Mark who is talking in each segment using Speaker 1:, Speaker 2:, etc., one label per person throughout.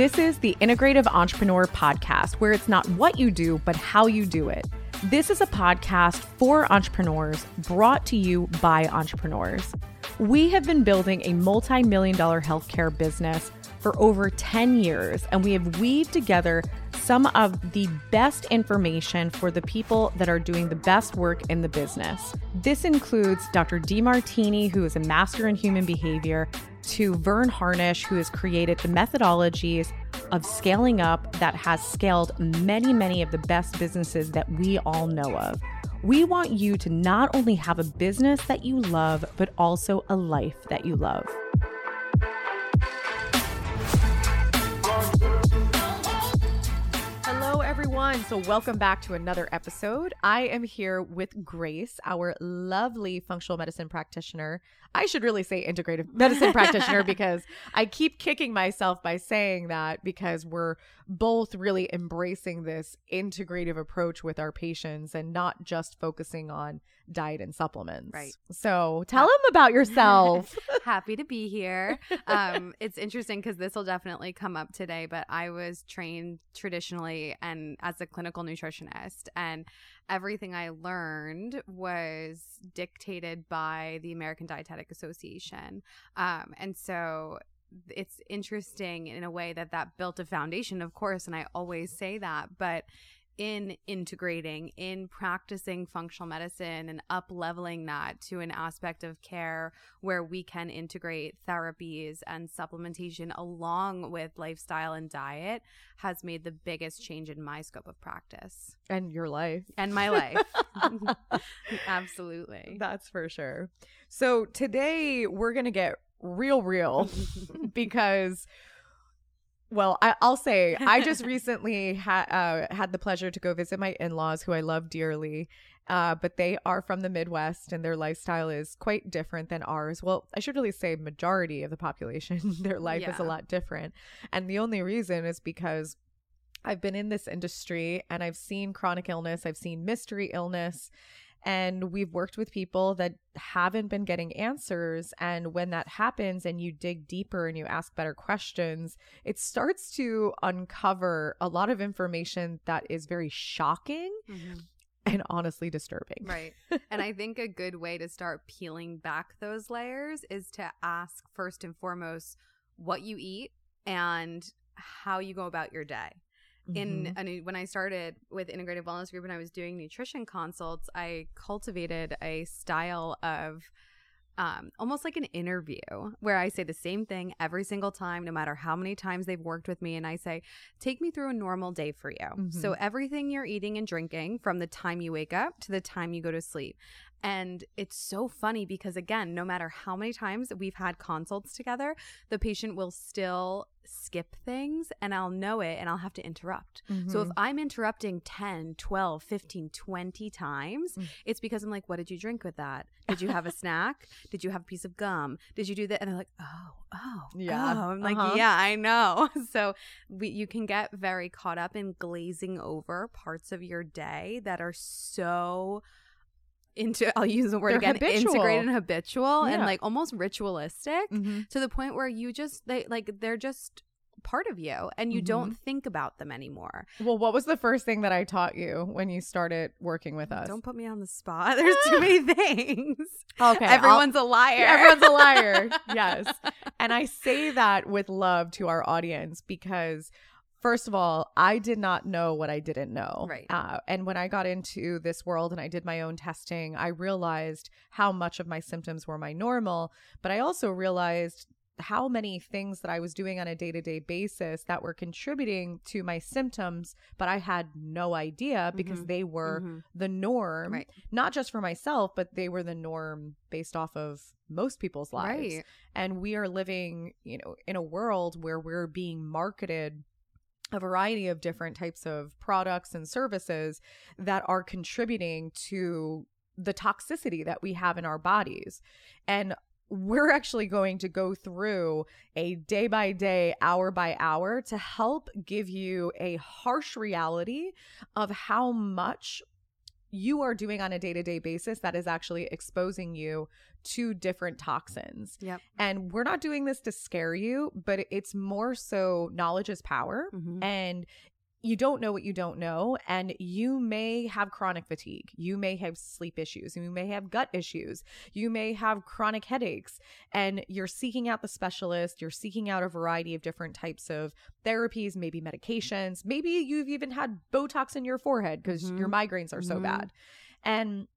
Speaker 1: This is the Integrative Entrepreneur Podcast, where it's not what you do, but how you do it. This is a podcast for entrepreneurs brought to you by entrepreneurs. We have been building a multi million dollar healthcare business for over 10 years, and we have weaved together some of the best information for the people that are doing the best work in the business. This includes Dr. Demartini, who is a master in human behavior, to Verne Harnish, who has created the methodologies of scaling up that has scaled many, many of the best businesses that we all know of. We want you to not only have a business that you love, but also a life that you love. Hello, everyone. So, welcome back to another episode. I am here with Grace, our lovely functional medicine practitioner. I should really say integrative medicine practitioner because I keep kicking myself by saying that because we're both really embracing this integrative approach with our patients and not just focusing on diet and supplements.
Speaker 2: Right.
Speaker 1: So, tell them about yourself.
Speaker 2: Happy to be here. Um, it's interesting because this will definitely come up today, but I was trained traditionally and as a clinical nutritionist, and everything I learned was dictated by the American Dietetic Association. Um, and so it's interesting in a way that that built a foundation, of course, and I always say that, but in integrating, in practicing functional medicine and up leveling that to an aspect of care where we can integrate therapies and supplementation along with lifestyle and diet has made the biggest change in my scope of practice
Speaker 1: and your life.
Speaker 2: and my life. Absolutely.
Speaker 1: That's for sure. So today we're going to get real, real because, well, I, I'll say I just recently ha- uh, had the pleasure to go visit my in laws who I love dearly. Uh, but they are from the Midwest and their lifestyle is quite different than ours. Well, I should really say majority of the population, their life is a lot different. And the only reason is because I've been in this industry and I've seen chronic illness, I've seen mystery illness, and we've worked with people that haven't been getting answers. And when that happens and you dig deeper and you ask better questions, it starts to uncover a lot of information that is very shocking
Speaker 2: Mhm.
Speaker 1: and honestly disturbing.
Speaker 2: Right. and I think a good way to start peeling back those layers is to ask first and foremost what you eat and how you go about your day. In
Speaker 1: Mhm.
Speaker 2: I when I started with Integrative Wellness Group and I was doing nutrition consults, I cultivated a style of um, almost like an interview where I say the same thing every single time, no matter how many times they've worked with me. And I say, take me through a normal day for you. So, everything you're eating and drinking from the time you wake up to the time you go to sleep. And it's so funny because, again, no matter how many times we've had consults together, the patient will still skip things and I'll know it and I'll have to interrupt. So if
Speaker 1: Mhm.
Speaker 2: I'm interrupting 10, 12, 15, 20 times,
Speaker 1: Mm.
Speaker 2: it's because I'm like, what did you drink with that? Did you have a snack? Did you have a piece of gum? Did you do that? And they're like, oh, oh,
Speaker 1: Yeah.
Speaker 2: oh. I'm like,
Speaker 1: Uh-huh.
Speaker 2: yeah, I know. So we, you can get very caught up in glazing over parts of your day that are so into, I'll use the word
Speaker 1: They're
Speaker 2: again,
Speaker 1: habitual.
Speaker 2: integrated and habitual and like almost ritualistic
Speaker 1: Mhm.
Speaker 2: to the point where you just, they like, they're just part of you and you
Speaker 1: Mhm.
Speaker 2: don't think about them anymore.
Speaker 1: Well, what was the first thing that I taught you when you started working with us?
Speaker 2: Don't put me on the spot. There's too many things.
Speaker 1: Okay, I'll-
Speaker 2: Everyone's a liar.
Speaker 1: Everyone's a liar. yes. And I say that with love to our audience because, first of all, I did not know what I didn't know.
Speaker 2: Right.
Speaker 1: Uh, and when I got into this world and I did my own testing, I realized how much of my symptoms were my normal. But I also realized how many things that I was doing on a day to day basis that were contributing to my symptoms, but I had no idea because
Speaker 2: Mhm.
Speaker 1: they were
Speaker 2: Mhm.
Speaker 1: the norm
Speaker 2: Right.
Speaker 1: not just for myself, but they were the norm based off of most people's lives.
Speaker 2: Right.
Speaker 1: And we are living, you know, in a world where we're being marketed a variety of different types of products and services that are contributing to the toxicity that we have in our bodies. And we're actually going to go through a day by day, hour by hour to help give you a harsh reality of how much you are doing on a day to day basis that is actually exposing you to different toxins.
Speaker 2: Yep.
Speaker 1: And we're not doing this to scare you, but it's more so knowledge is power.
Speaker 2: Mhm.
Speaker 1: And you don't know what you don't know. And you may have chronic fatigue. You may have sleep issues. You may have gut issues. You may have chronic headaches. And you're seeking out the specialist. You're seeking out a variety of different types of therapies, maybe medications. Maybe you've even had Botox in your forehead because
Speaker 2: Mhm.
Speaker 1: your migraines are so
Speaker 2: Mhm.
Speaker 1: bad. And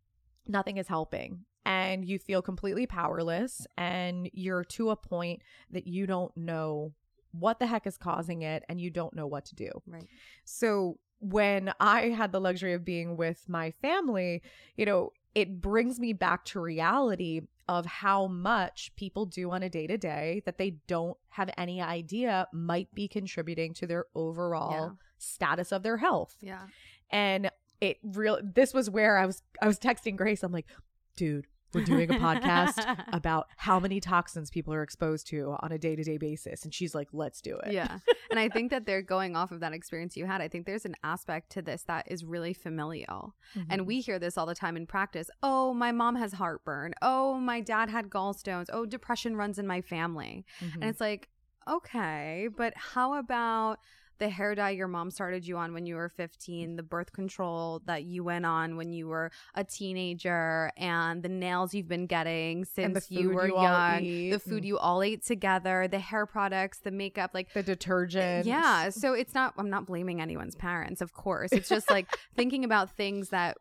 Speaker 1: nothing is helping. And you feel completely powerless. And you're to a point that you don't know what the heck is causing it and you don't know what to do.
Speaker 2: Right.
Speaker 1: So when I had the luxury of being with my family, you know, it brings me back to reality of how much people do on a day to day that they don't have any idea might be contributing to their overall
Speaker 2: Yeah.
Speaker 1: status of their health.
Speaker 2: Yeah.
Speaker 1: And it real this was where I was I was texting Grace. I'm like, dude, we're doing a podcast about how many toxins people are exposed to on a day to day basis. And she's like, let's do it.
Speaker 2: yeah. And I think that they're going off of that experience you had. I think there's an aspect to this that is really familial.
Speaker 1: Mhm.
Speaker 2: And we hear this all the time in practice. Oh, my mom has heartburn. Oh, my dad had gallstones. Oh, depression runs in my family.
Speaker 1: Mhm.
Speaker 2: And it's like, okay, but how about the hair dye your mom started you on when you were 15, the birth control that you went on when you were a teenager, and the nails you've been getting since you were
Speaker 1: you
Speaker 2: young, the food
Speaker 1: mm.
Speaker 2: you all ate together, the hair products, the makeup, like
Speaker 1: the detergent.
Speaker 2: yeah. So it's not, I'm not blaming anyone's parents, of course. It's just like thinking about things that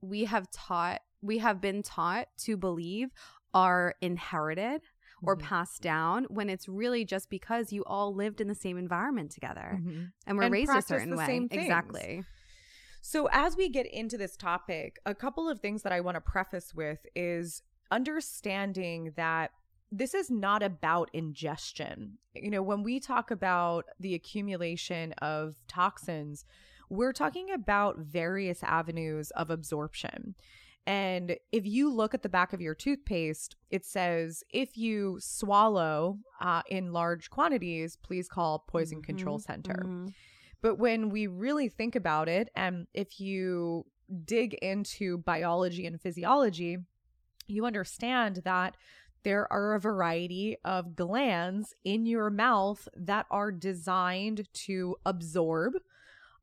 Speaker 2: we have taught, we have been taught to believe are inherited or
Speaker 1: Mhm.
Speaker 2: passed down when it's really just because you all lived in the same environment together
Speaker 1: Mhm.
Speaker 2: and were
Speaker 1: And
Speaker 2: raised a certain
Speaker 1: the
Speaker 2: way. Exactly.
Speaker 1: So, as we get into this topic, a couple of things that I want to preface with is understanding that this is not about ingestion. You know, when we talk about the accumulation of toxins, we're talking about various avenues of absorption. And if you look at the back of your toothpaste, it says if you swallow uh, in large quantities, please call Poison Control
Speaker 2: Mhm,
Speaker 1: Center.
Speaker 2: mhm.
Speaker 1: But when we really think about it, and if you dig into biology and physiology, you understand that there are a variety of glands in your mouth that are designed to absorb.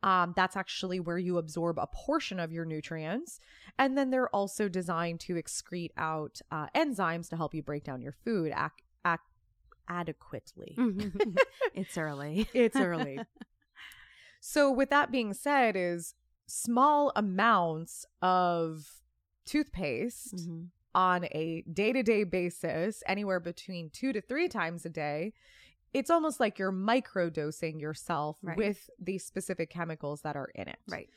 Speaker 1: Um, that's actually where you absorb a portion of your nutrients. And then they're also designed to excrete out uh, enzymes to help you break down your food ac- ac- adequately.
Speaker 2: it's early.
Speaker 1: It's early. so with that being said is small amounts of toothpaste
Speaker 2: Mhm.
Speaker 1: on a day-to-day basis anywhere between 2 to 3 times a day it's almost like you're microdosing yourself
Speaker 2: Right.
Speaker 1: with these specific chemicals that are in it
Speaker 2: Right.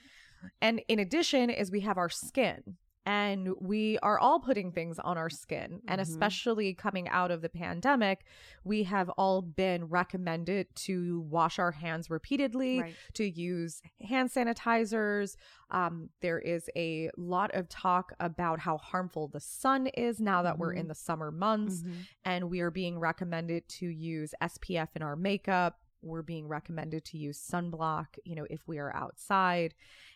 Speaker 1: and in addition is we have our skin and we are all putting things on our skin and
Speaker 2: Mhm.
Speaker 1: especially coming out of the pandemic we have all been recommended to wash our hands repeatedly
Speaker 2: Right.
Speaker 1: to use hand sanitizers um, there is a lot of talk about how harmful the sun is now that we're
Speaker 2: Mhm.
Speaker 1: in the summer months
Speaker 2: Mhm.
Speaker 1: and we are being recommended to use SPF in our makeup. We're being recommended to use sunblock, you know, if we are outside.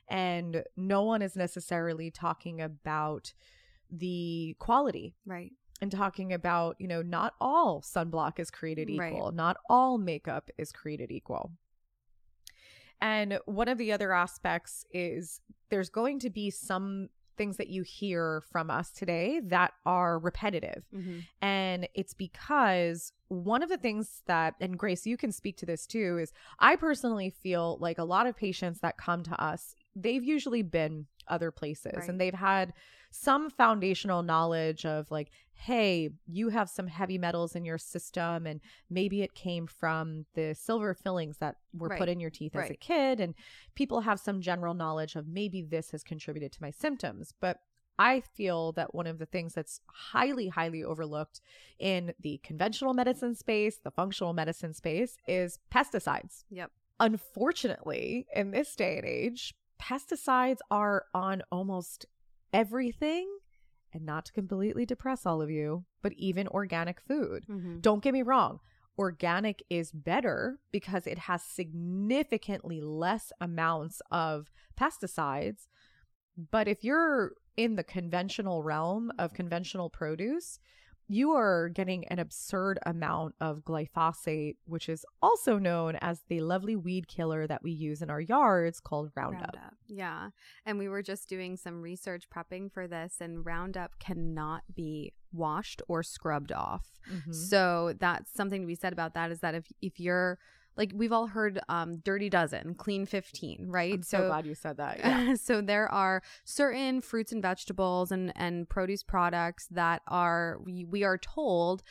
Speaker 1: And no one is necessarily talking about the quality
Speaker 2: Right.
Speaker 1: and talking about, you know, not all sunblock is created
Speaker 2: Right.
Speaker 1: equal, not all makeup is created equal. And one of the other aspects is there's going to be some things that you hear from us today that are repetitive.
Speaker 2: Mhm.
Speaker 1: And it's because one of the things that, and Grace, you can speak to this too, is I personally feel like a lot of patients that come to us, they've usually been other places
Speaker 2: Right.
Speaker 1: and they've had some foundational knowledge of like, hey, you have some heavy metals in your system, and maybe it came from the silver fillings that were
Speaker 2: Right.
Speaker 1: put in your teeth as a kid. And people have some general knowledge of maybe this has contributed to my symptoms. But I feel that one of the things that's highly, highly overlooked in the conventional medicine space, the functional medicine space, is pesticides.
Speaker 2: Yep.
Speaker 1: Unfortunately, in this day and age, pesticides are on almost everything. And not to completely depress all of you, but even organic food.
Speaker 2: Mhm.
Speaker 1: Don't get me wrong. Organic is better because it has significantly less amounts of pesticides. But if you're in the conventional realm of conventional produce, you are getting an absurd amount of glyphosate, which is also known as the lovely weed killer that we use in our yards called Roundup.
Speaker 2: Roundup. Yeah. And we were just doing some research prepping for this, and Roundup cannot be washed or scrubbed off.
Speaker 1: Mhm.
Speaker 2: So that's something to be said about that is that if if you're like we've all heard um dirty dozen, clean 15, right?
Speaker 1: I'm so, glad you said that. Yeah.
Speaker 2: so there are certain fruits and vegetables and and produce products that are we, we are told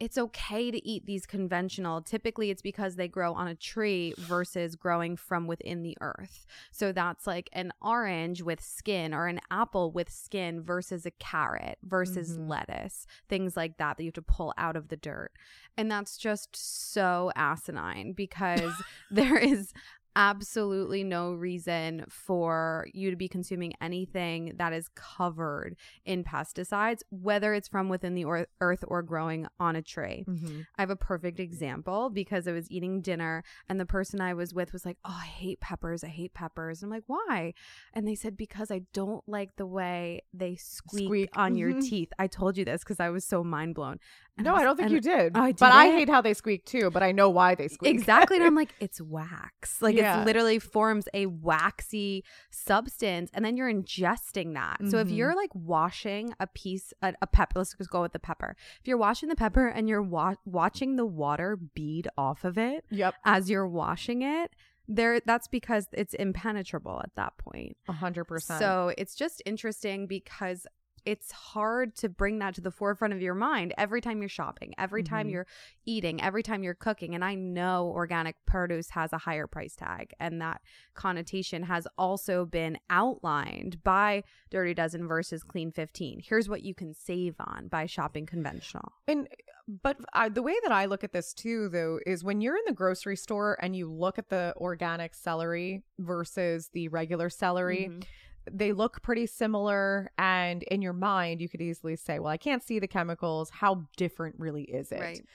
Speaker 2: it's okay to eat these conventional. Typically, it's because they grow on a tree versus growing from within the earth. So that's like an orange with skin or an apple with skin versus a carrot versus
Speaker 1: Mhm.
Speaker 2: lettuce, things like that that you have to pull out of the dirt. And that's just so asinine because there is absolutely no reason for you to be consuming anything that is covered in pesticides, whether it's from within the or- earth or growing on a tree.
Speaker 1: Mhm.
Speaker 2: I have a perfect example because I was eating dinner and the person I was with was like, Oh, I hate peppers. I hate peppers. And I'm like, Why? And they said, Because I don't like the way they squeak,
Speaker 1: Squeak.
Speaker 2: on your
Speaker 1: Mhm.
Speaker 2: teeth. I told you this because I was so mind blown. And
Speaker 1: No,
Speaker 2: was-
Speaker 1: I don't think you did.
Speaker 2: I did.
Speaker 1: but I hate how they squeak too, but I know why they squeak.
Speaker 2: Exactly. And I'm like, it's wax. Like
Speaker 1: Yeah.
Speaker 2: it literally forms a waxy substance. And then you're ingesting that. So if
Speaker 1: Mhm.
Speaker 2: you're like washing a piece, a, a pepper, let's just go with the pepper. If you're washing the pepper and you're wa- watching the water bead off of it
Speaker 1: Yep.
Speaker 2: as you're washing it, there that's because it's impenetrable at that point.
Speaker 1: A hundred percent.
Speaker 2: So it's just interesting because it's hard to bring that to the forefront of your mind every time you're shopping, every time
Speaker 1: Mhm.
Speaker 2: you're eating, every time you're cooking. And I know organic produce has a higher price tag, and that connotation has also been outlined by Dirty Dozen versus Clean 15. Here's what you can save on by shopping conventional.
Speaker 1: And but I, the way that I look at this too, though, is when you're in the grocery store and you look at the organic celery versus the regular celery,
Speaker 2: Mhm.
Speaker 1: They look pretty similar. And in your mind, you could easily say, "Well, I can't see the chemicals. How different really is it?"
Speaker 2: Right.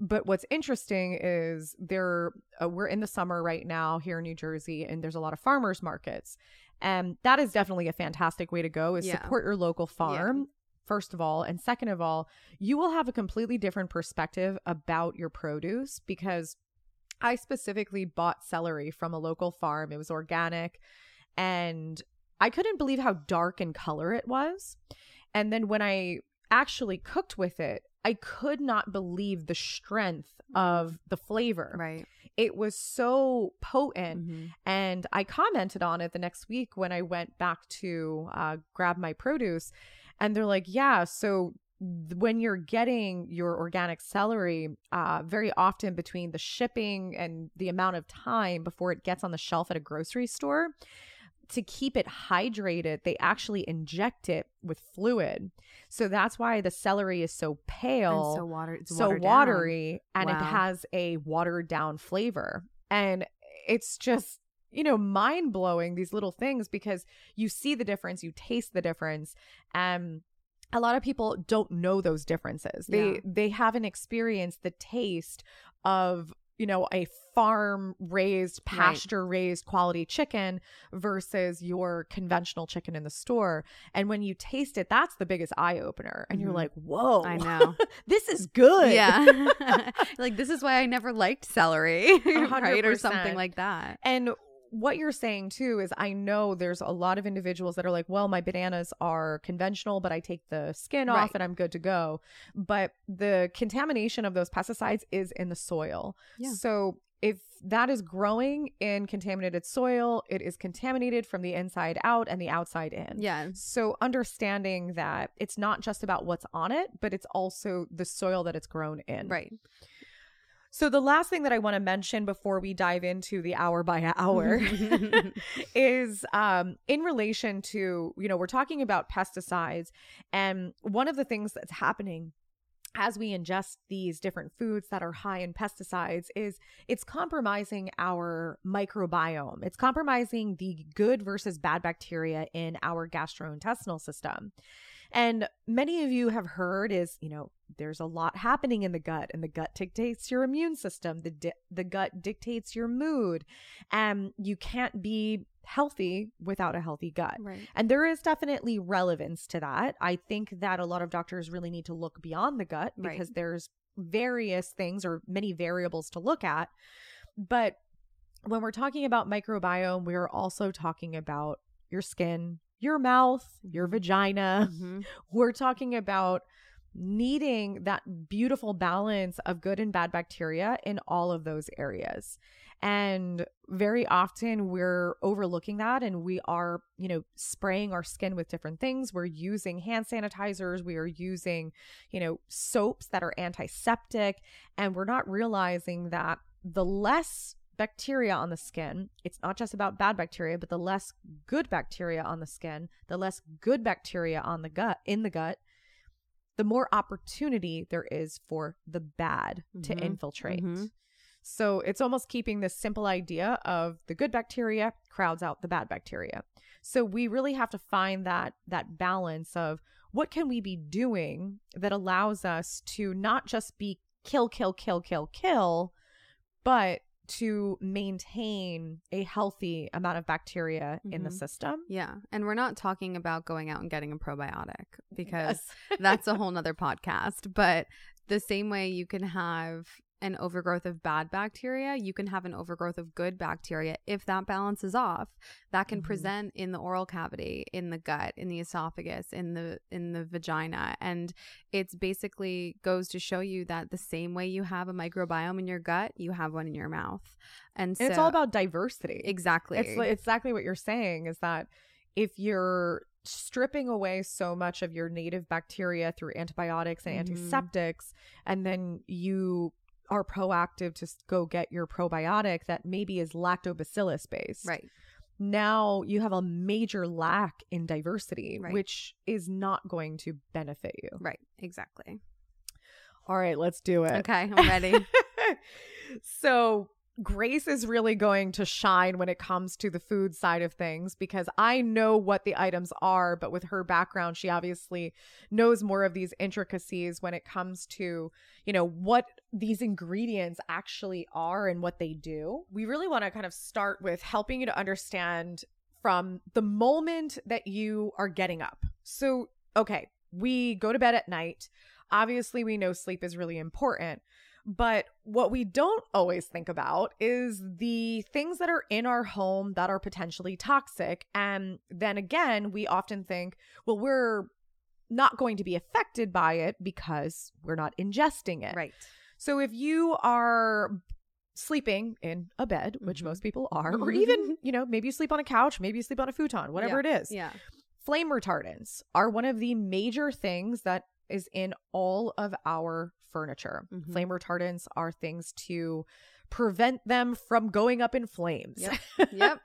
Speaker 1: But what's interesting is there uh, we're in the summer right now here in New Jersey, and there's a lot of farmers markets, and that is definitely a fantastic way to go. Is
Speaker 2: Yeah.
Speaker 1: support your local farm. First of all, and second of all, you will have a completely different perspective about your produce because I specifically bought celery from a local farm. It was organic, and I couldn't believe how dark in color it was. And then when I actually cooked with it, I could not believe the strength of the flavor.
Speaker 2: Right.
Speaker 1: It was so potent.
Speaker 2: Mhm.
Speaker 1: And I commented on it the next week when I went back to uh, grab my produce. And they're like, yeah, so when you're getting your organic celery, uh, very often between the shipping and the amount of time before it gets on the shelf at a grocery store, to keep it hydrated, they actually inject it with fluid. So that's why the celery is so pale
Speaker 2: And so water.
Speaker 1: So
Speaker 2: watered down.
Speaker 1: watery and it has a watered down flavor and it's just you know mind blowing these little things because you see the difference you taste the difference and a lot of people don't know those differences they
Speaker 2: Yeah.
Speaker 1: they haven't experienced the taste of you know a farm raised pasture raised quality chicken versus your conventional chicken in the store and when you taste it that's the biggest eye opener and you're
Speaker 2: Mhm.
Speaker 1: like whoa
Speaker 2: I know.
Speaker 1: this is good.
Speaker 2: Yeah. like this is why I never liked celery, right? Or something like that.
Speaker 1: And what you're saying too is I know there's a lot of individuals that are like, well, my bananas are conventional, but I take the skin off and I'm good to go. But the contamination of those pesticides is in the soil.
Speaker 2: Yeah.
Speaker 1: So if that is growing in contaminated soil, it is contaminated from the inside out and the outside in.
Speaker 2: Yeah.
Speaker 1: So understanding that it's not just about what's on it, but it's also the soil that it's grown in.
Speaker 2: Right.
Speaker 1: So the last thing that I want to mention before we dive into the hour by hour is um in relation to, you know, we're talking about pesticides and one of the things that's happening as we ingest these different foods that are high in pesticides is it's compromising our microbiome. It's compromising the good versus bad bacteria in our gastrointestinal system. And many of you have heard is, you know, there's a lot happening in the gut and the gut dictates your immune system. The di- the gut dictates your mood. And you can't be healthy without a healthy gut.
Speaker 2: Right.
Speaker 1: And there is definitely relevance to that. I think that a lot of doctors really need to look beyond the gut
Speaker 2: Right.
Speaker 1: because there's various things or many variables to look at. But when we're talking about microbiome, we're also talking about your skin, your mouth, your vagina.
Speaker 2: Mhm.
Speaker 1: We're talking about needing that beautiful balance of good and bad bacteria in all of those areas. And very often we're overlooking that and we are, you know, spraying our skin with different things. We're using hand sanitizers, we are using, you know, soaps that are antiseptic, and we're not realizing that the less bacteria on the skin, it's not just about bad bacteria, but the less good bacteria on the skin, the less good bacteria on the gut, in the gut, the more opportunity there is for the bad to
Speaker 2: Mhm.
Speaker 1: infiltrate.
Speaker 2: Mhm.
Speaker 1: So it's almost keeping this simple idea of the good bacteria crowds out the bad bacteria. So we really have to find that that balance of what can we be doing that allows us to not just be kill kill kill kill kill but to maintain a healthy amount of bacteria in the
Speaker 2: Mhm.
Speaker 1: system.
Speaker 2: Yeah. And we're not talking about going out and getting a probiotic because
Speaker 1: Yes.
Speaker 2: that's a whole nother podcast. But the same way you can have an overgrowth of bad bacteria, you can have an overgrowth of good bacteria if that balance is off. That can
Speaker 1: Mhm.
Speaker 2: present in the oral cavity, in the gut, in the esophagus, in the in the vagina. And it's basically goes to show you that the same way you have a microbiome in your gut, you have one in your mouth. And, so
Speaker 1: it's all about diversity.
Speaker 2: exactly.
Speaker 1: It's exactly what you're saying is that if you're stripping away so much of your native bacteria through antibiotics and
Speaker 2: Mhm.
Speaker 1: antiseptics, and then you are proactive to go get your probiotic that maybe is lactobacillus based.
Speaker 2: right.
Speaker 1: Now you have a major lack in diversity,
Speaker 2: Right.
Speaker 1: which is not going to benefit you.
Speaker 2: Right. Exactly.
Speaker 1: All right, let's do it.
Speaker 2: Okay, I'm ready.
Speaker 1: so Grace is really going to shine when it comes to the food side of things because I know what the items are, but with her background, she obviously knows more of these intricacies when it comes to, you know, what these ingredients actually are and what they do. We really want to kind of start with helping you to understand from the moment that you are getting up. So, okay, we go to bed at night. Obviously, we know sleep is really important. But what we don't always think about is the things that are in our home that are potentially toxic. And then again, we often think, well, we're not going to be affected by it because we're not ingesting it.
Speaker 2: right.
Speaker 1: So if you are sleeping in a bed, which
Speaker 2: Mhm.
Speaker 1: most people are, or even, you know, maybe you sleep on a couch, maybe you sleep on a futon, whatever it is
Speaker 2: Yeah.
Speaker 1: flame retardants are one of the major things that is in all of our furniture.
Speaker 2: Mhm.
Speaker 1: Flame retardants are things to prevent them from going up in flames.
Speaker 2: Yep. Yep.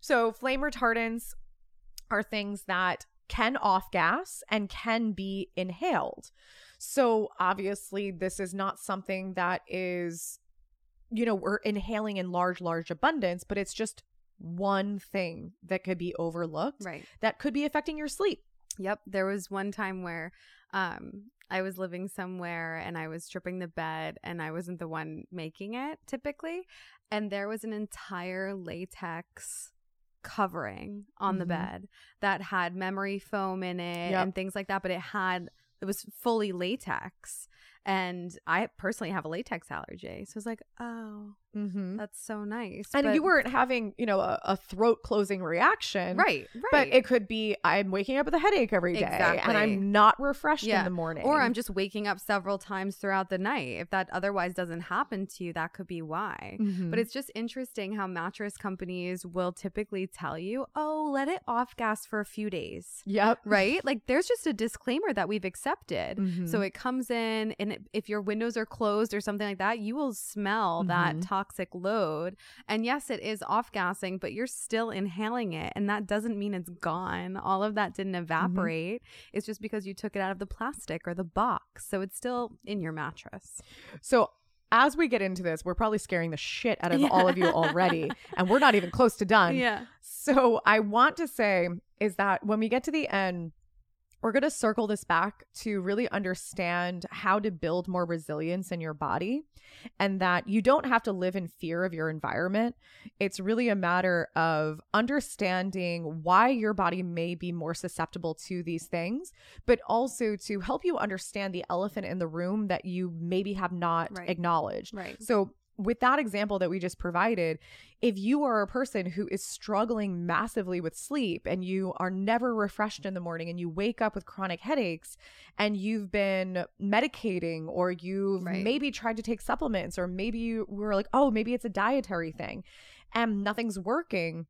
Speaker 1: so, flame retardants are things that can off gas and can be inhaled. So, obviously, this is not something that is, you know, we're inhaling in large, large abundance, but it's just one thing that could be overlooked
Speaker 2: Right.
Speaker 1: that could be affecting your sleep.
Speaker 2: Yep. There was one time where um I was living somewhere and I was stripping the bed and I wasn't the one making it typically. And there was an entire latex covering on the
Speaker 1: Mhm.
Speaker 2: bed that had memory foam in it
Speaker 1: Yep.
Speaker 2: and things like that, but it had it was fully latex. And I personally have a latex allergy. So I was like, oh,
Speaker 1: Mm-hmm.
Speaker 2: that's so nice.
Speaker 1: And
Speaker 2: But-
Speaker 1: you weren't having, you know, a, a throat closing reaction.
Speaker 2: right, right.
Speaker 1: But it could be I'm waking up with a headache every day and I'm not refreshed
Speaker 2: Yeah.
Speaker 1: in the morning.
Speaker 2: Or I'm just waking up several times throughout the night. If that otherwise doesn't happen to you, that could be why.
Speaker 1: Mhm.
Speaker 2: But it's just interesting how mattress companies will typically tell you, oh, let it off gas for a few days.
Speaker 1: Yep.
Speaker 2: Right? like there's just a disclaimer that we've accepted.
Speaker 1: Mhm.
Speaker 2: So it comes in, and it, if your windows are closed or something like that, you will smell that
Speaker 1: Mhm.
Speaker 2: Toxic load. And yes, it is off gassing, but you're still inhaling it. And that doesn't mean it's gone. All of that didn't mm-hmm. evaporate. It's just because you took it out of the plastic or the box. So it's still in your mattress.
Speaker 1: So as we get into this, we're probably scaring the shit out of
Speaker 2: Yeah.
Speaker 1: all of you already. and we're not even close to done.
Speaker 2: Yeah.
Speaker 1: So I want to say is that when we get to the end, we're going to circle this back to really understand how to build more resilience in your body and that you don't have to live in fear of your environment. It's really a matter of understanding why your body may be more susceptible to these things, but also to help you understand the elephant in the room that you maybe have not
Speaker 2: Right.
Speaker 1: acknowledged.
Speaker 2: Right.
Speaker 1: So, with that example that we just provided, if you are a person who is struggling massively with sleep and you are never refreshed in the morning and you wake up with chronic headaches and you've been medicating or you've
Speaker 2: Right.
Speaker 1: maybe tried to take supplements or maybe you were like, oh, maybe it's a dietary thing and nothing's working.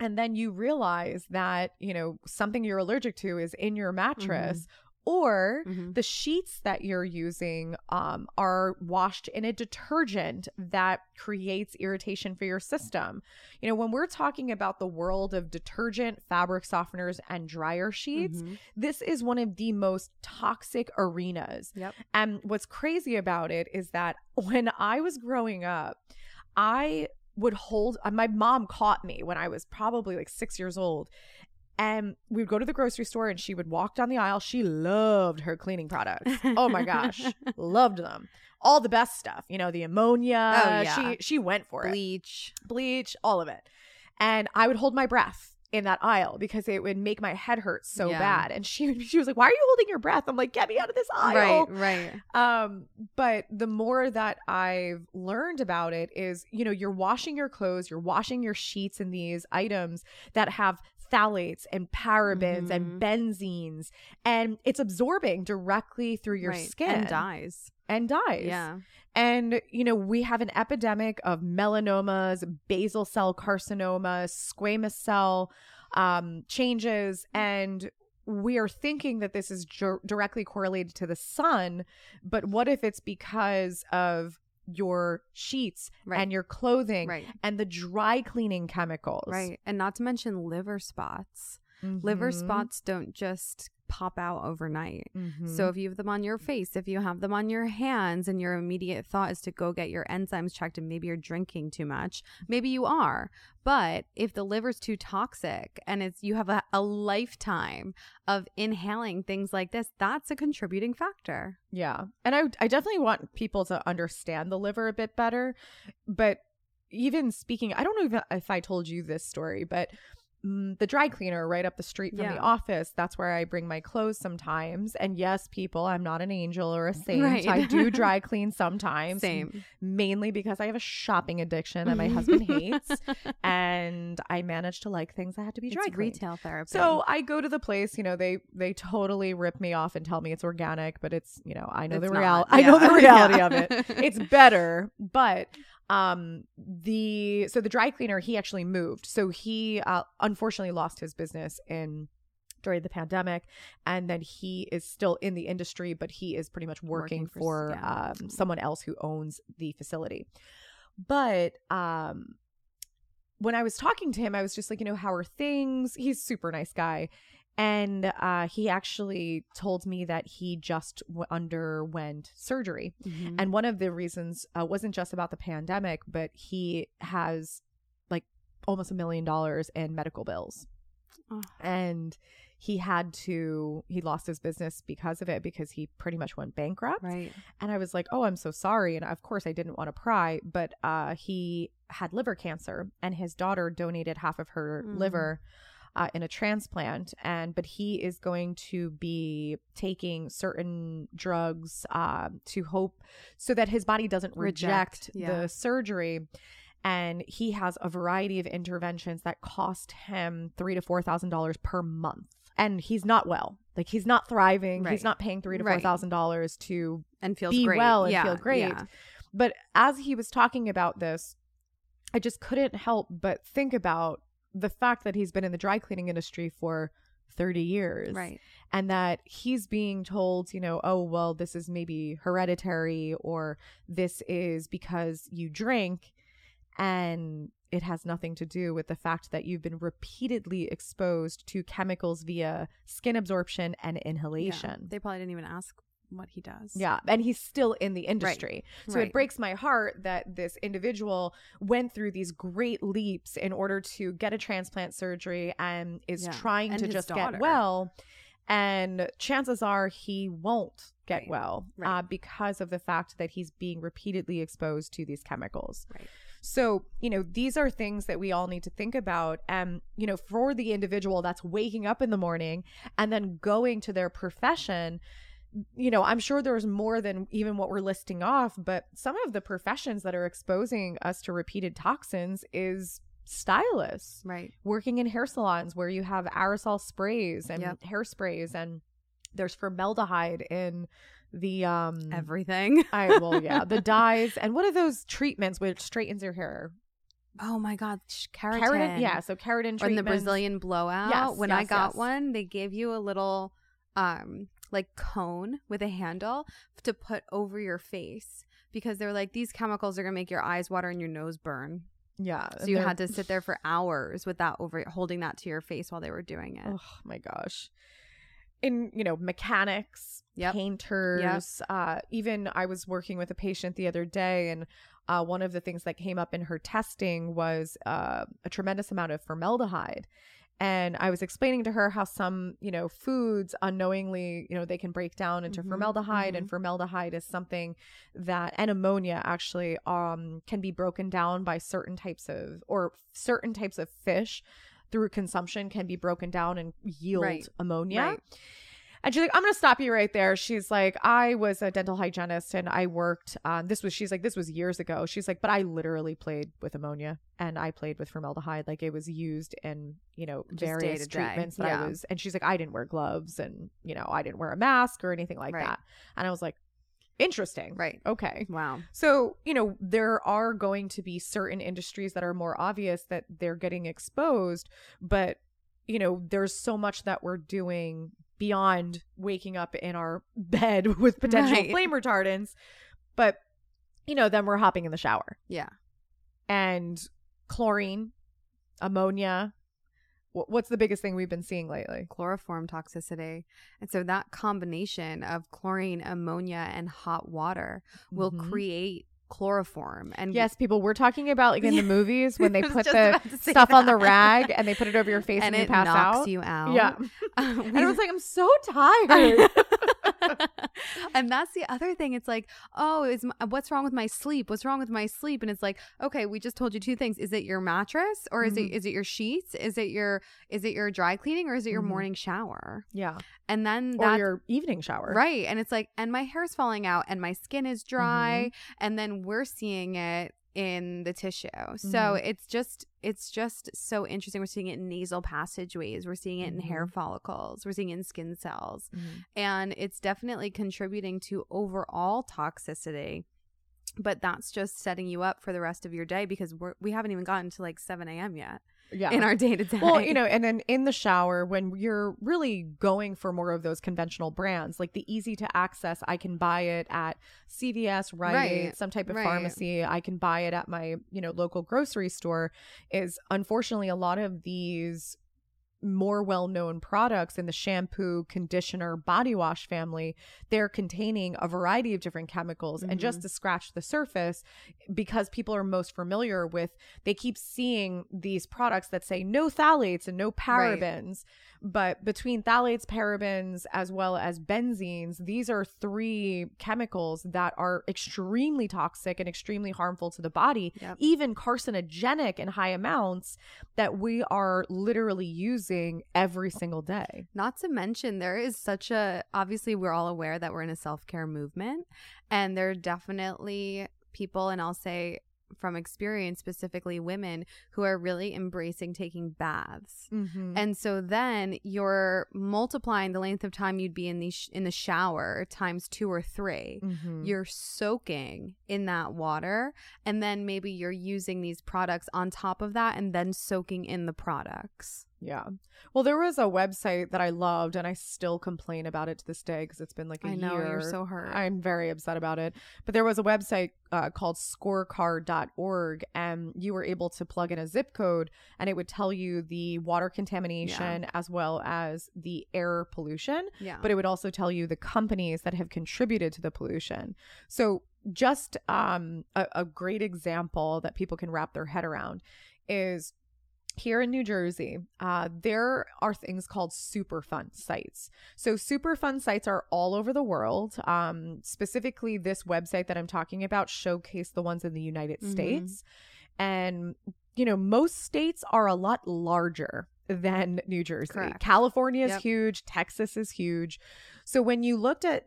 Speaker 1: And then you realize that, you know, something you're allergic to is in your mm-hmm. mattress or
Speaker 2: Mhm.
Speaker 1: the sheets that you're using um, are washed in a detergent that creates irritation for your system. You know, when we're talking about the world of detergent, fabric softeners, and dryer sheets,
Speaker 2: Mhm.
Speaker 1: this is one of the most toxic arenas.
Speaker 2: Yep.
Speaker 1: And what's crazy about it is that when I was growing up, I would hold uh, my mom caught me when I was probably like six years old. And we'd go to the grocery store and she would walk down the aisle. She loved her cleaning products. Oh my gosh. loved them. All the best stuff. You know, the ammonia.
Speaker 2: Oh, yeah.
Speaker 1: She she went for it
Speaker 2: Bleach.
Speaker 1: bleach, all of it. And I would hold my breath in that aisle because it would make my head hurt so
Speaker 2: Yeah.
Speaker 1: bad. And she would- she was like, "Why are you holding your breath?" I'm like, "Get me out of this aisle."
Speaker 2: Right. Right.
Speaker 1: Um, but the more that I've learned about it is, you know, you're washing your clothes, you're washing your sheets and these items that have phthalates and parabens
Speaker 2: Mhm.
Speaker 1: and benzenes, and it's absorbing directly through your
Speaker 2: right.
Speaker 1: skin
Speaker 2: and dyes.
Speaker 1: and dyes.
Speaker 2: Yeah.
Speaker 1: And, you know, we have an epidemic of melanomas, basal cell carcinomas, squamous cell um, changes. And we are thinking that this is dir- directly correlated to the sun. But what if it's because of your sheets
Speaker 2: Right.
Speaker 1: and your clothing
Speaker 2: Right.
Speaker 1: and the dry cleaning chemicals?
Speaker 2: Right. And not to mention liver spots. Liver
Speaker 1: Mhm.
Speaker 2: spots don't just pop out overnight.
Speaker 1: Mhm.
Speaker 2: So if you have them on your face, if you have them on your hands, and your immediate thought is to go get your enzymes checked, and maybe you're drinking too much, maybe you are. But if the liver's too toxic and it's you have a, a lifetime of inhaling things like this, that's a contributing factor.
Speaker 1: Yeah. And I I definitely want people to understand the liver a bit better. But even speaking, I don't know if, if I told you this story, but the dry cleaner right up the street from
Speaker 2: Yeah.
Speaker 1: the office, that's where I bring my clothes sometimes. And yes, people, I'm not an angel or a saint.
Speaker 2: Right.
Speaker 1: I do dry clean sometimes.
Speaker 2: Same.
Speaker 1: Mainly because I have a shopping addiction that my husband hates. And I managed to like things that had to be dry
Speaker 2: It's
Speaker 1: cleaned.
Speaker 2: retail therapy.
Speaker 1: So I go to the place, you know, they they totally rip me off and tell me it's organic, but it's, you know, I know
Speaker 2: It's
Speaker 1: the reality. I know the reality
Speaker 2: Yeah.
Speaker 1: of it. It's better, but um the so the dry cleaner he actually moved. So he uh, unfortunately lost his business in during the pandemic and then he is still in the industry but he is pretty much working,
Speaker 2: Working for-
Speaker 1: for,
Speaker 2: yeah.
Speaker 1: um someone else who owns the facility. But um when I was talking to him, I was just like, you know, how are things? He's a super nice guy. And uh, he actually told me that he just w- underwent surgery.
Speaker 2: Mhm.
Speaker 1: And one of the reasons uh, wasn't just about the pandemic, but he has like almost a million dollars in medical bills.
Speaker 2: Oh.
Speaker 1: And he had to, he lost his business because of it because he pretty much went bankrupt.
Speaker 2: right.
Speaker 1: And I was like, "Oh, I'm so sorry." And of course, I didn't want to pry, but uh, he had liver cancer, and his daughter donated half of her
Speaker 2: Mm.
Speaker 1: liver uh, in a transplant. And but he is going to be taking certain drugs uh, to hope so that his body doesn't reject,
Speaker 2: Reject, yeah.
Speaker 1: the surgery. And he has a variety of interventions that cost him three to four thousand dollars per month. And he's not well. Like he's not thriving.
Speaker 2: Right.
Speaker 1: He's not paying three to
Speaker 2: Right.
Speaker 1: four thousand dollars to
Speaker 2: And feels
Speaker 1: be
Speaker 2: great.
Speaker 1: well and
Speaker 2: yeah.
Speaker 1: feel great.
Speaker 2: Yeah.
Speaker 1: But as he was talking about this, I just couldn't help but think about the fact that he's been in the dry cleaning industry for 30 years.
Speaker 2: Right.
Speaker 1: And that he's being told, you know, oh, well, this is maybe hereditary or this is because you drink. And it has nothing to do with the fact that you've been repeatedly exposed to chemicals via skin absorption and
Speaker 2: Yeah.
Speaker 1: inhalation.
Speaker 2: They probably didn't even ask what he does.
Speaker 1: Yeah, and he's still in the industry. So
Speaker 2: Right.
Speaker 1: it breaks my heart that this individual went through these great leaps in order to get a transplant surgery and is
Speaker 2: Yeah.
Speaker 1: trying
Speaker 2: And
Speaker 1: to just
Speaker 2: daughter.
Speaker 1: get well. and chances are he won't get
Speaker 2: Right.
Speaker 1: well
Speaker 2: Right.
Speaker 1: uh, because of the fact that he's being repeatedly exposed to these chemicals.
Speaker 2: Right.
Speaker 1: So, you know, these are things that we all need to think about. And, you know, for the individual that's waking up in the morning and then going to their profession, you know, I'm sure there's more than even what we're listing off, but some of the professions that are exposing us to repeated toxins is stylists
Speaker 2: Right.
Speaker 1: working in hair salons where you have aerosol sprays and
Speaker 2: Yep.
Speaker 1: hairsprays and there's formaldehyde in the um
Speaker 2: Everything.
Speaker 1: I well yeah the dyes and what are those treatments which straightens your hair
Speaker 2: Oh my god, keratin.
Speaker 1: keratin yeah so keratin
Speaker 2: Or in the Brazilian blowout.
Speaker 1: Yes,
Speaker 2: when I got
Speaker 1: yes.
Speaker 2: one, they gave you a little um like cone with a handle to put over your face because they're like these chemicals are gonna make your eyes water and your nose burn.
Speaker 1: yeah
Speaker 2: So you had to sit there for hours with that over holding that to your face while they were doing it.
Speaker 1: oh my gosh in you know mechanics
Speaker 2: Yep.
Speaker 1: painters uh even i was working with a patient the other day and uh, one of the things that came up in her testing was uh, a tremendous amount of formaldehyde and i was explaining to her how some you know foods unknowingly you know they can break down into
Speaker 2: Mhm,
Speaker 1: formaldehyde and formaldehyde is something that and ammonia actually um can be broken down by certain types of or certain types of fish through consumption can be broken down and yield
Speaker 2: Right.
Speaker 1: ammonia
Speaker 2: Right.
Speaker 1: And she's like, I'm going to stop you right there. She's like, I was a dental hygienist and I worked on this was, she's like, this was years ago. She's like, but I literally played with ammonia and I played with formaldehyde. Like it was used in, you know,
Speaker 2: Just
Speaker 1: various
Speaker 2: day to day.
Speaker 1: treatments that
Speaker 2: Yeah.
Speaker 1: I was, and she's like, I didn't wear gloves and, you know, I didn't wear a mask or anything like
Speaker 2: Right.
Speaker 1: that. And I was like, interesting.
Speaker 2: Right.
Speaker 1: Okay.
Speaker 2: Wow.
Speaker 1: So, you know, there are going to be certain industries that are more obvious that they're getting exposed, but, you know, there's so much that we're doing beyond waking up in our bed with potential
Speaker 2: Right.
Speaker 1: flame retardants. But, you know, then we're hopping in the shower
Speaker 2: Yeah.
Speaker 1: and chlorine, ammonia. What's the biggest thing we've been seeing lately?
Speaker 2: Chloroform toxicity. And so that combination of chlorine, ammonia, and hot water will
Speaker 1: Mhm.
Speaker 2: create chloroform. And
Speaker 1: Yes, people, we're talking about like in the movies when they put the
Speaker 2: about to say
Speaker 1: stuff on the rag and they put it over your face and,
Speaker 2: and
Speaker 1: you
Speaker 2: it
Speaker 1: pass
Speaker 2: knocks
Speaker 1: out.
Speaker 2: you out.
Speaker 1: Yeah.
Speaker 2: Uh,
Speaker 1: And I was like, I'm so tired.
Speaker 2: and that's the other thing. It's like, oh, is my, what's wrong with my sleep? What's wrong with my sleep? And it's like, okay, we just told you two things. Is it your mattress, or is
Speaker 1: Mhm.
Speaker 2: it is it your sheets? Is it your is it your dry cleaning, or is it your
Speaker 1: Mhm.
Speaker 2: morning shower?
Speaker 1: yeah.
Speaker 2: And then
Speaker 1: Or your evening shower.
Speaker 2: right. And it's like, and my hair's falling out, and my skin is dry,
Speaker 1: Mm-hmm.
Speaker 2: and then we're seeing it in the tissue. So
Speaker 1: Mhm.
Speaker 2: it's just it's just so interesting. We're seeing it in nasal passageways. We're seeing it in hair
Speaker 1: Mhm.
Speaker 2: follicles. We're seeing it in skin cells
Speaker 1: Mhm.
Speaker 2: and it's definitely contributing to overall toxicity but that's just setting you up for the rest of your day because we're we haven't even gotten to like 7 a.m yet
Speaker 1: Yeah.
Speaker 2: in our day to day
Speaker 1: well, you know, and then in the shower, when you're really going for more of those conventional brands, like the easy to access, I can buy it at CVS, Rite
Speaker 2: Right,
Speaker 1: some type of
Speaker 2: right.
Speaker 1: pharmacy. I can buy it at my, you know, local grocery store. Is unfortunately a lot of these more well-known products in the shampoo, conditioner, body wash family, they're containing a variety of different chemicals and just
Speaker 2: Mhm.
Speaker 1: to scratch the surface because people are most familiar with they keep seeing these products that say no phthalates and no
Speaker 2: Right.
Speaker 1: But between phthalates parabens as well as benzenes these are three chemicals that are extremely toxic and extremely harmful to the body
Speaker 2: Yep.
Speaker 1: even carcinogenic in high amounts that we are literally using every single day
Speaker 2: Not to mention, there is such a obviously, we're all aware that we're in a self care movement, and there are definitely people, and I'll say from experience, specifically women, who are really embracing taking baths.
Speaker 1: mm-hmm.
Speaker 2: And so then you're multiplying the length of time you'd be in the sh- in the shower times 2 or 3.
Speaker 1: Mm-hmm.
Speaker 2: You're soaking in that water and then maybe you're using these products on top of that and then soaking in the products.
Speaker 1: Yeah. Well, there was a website that I loved, and I still complain about it to this day because it's been like a
Speaker 2: I know
Speaker 1: year.
Speaker 2: you're so hurt.
Speaker 1: I'm very upset about it. But there was a website uh, called scorecard.org, and you were able to plug in a zip code, and it would tell you the water contamination as well as the air pollution.
Speaker 2: yeah.
Speaker 1: But it would also tell you the companies that have contributed to the pollution. So, just um, a, a great example that people can wrap their head around is here in New Jersey, uh, there are things called Superfund sites. So, Superfund sites are all over the world. Um, specifically, this website that I'm talking about showcase the ones in the United
Speaker 2: Mhm.
Speaker 1: States. And, you know, most states are a lot larger than New Jersey.
Speaker 2: Correct.
Speaker 1: California is
Speaker 2: Yep.
Speaker 1: huge, Texas is huge. So, when you looked at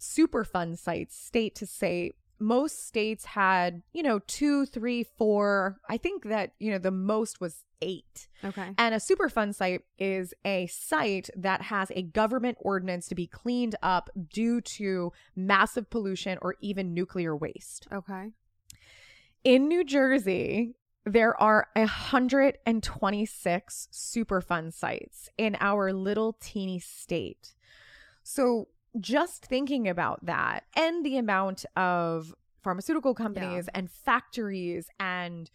Speaker 1: Superfund sites, state to state, most states had, you know, two, three, four. I think that, you know, the most was eight.
Speaker 2: Okay.
Speaker 1: And a Superfund site is a site that has a government ordinance to be cleaned up due to massive pollution or even nuclear waste.
Speaker 2: Okay.
Speaker 1: In New Jersey, there are 126 Superfund sites in our little teeny state. So just thinking about that and the amount of pharmaceutical companies and factories and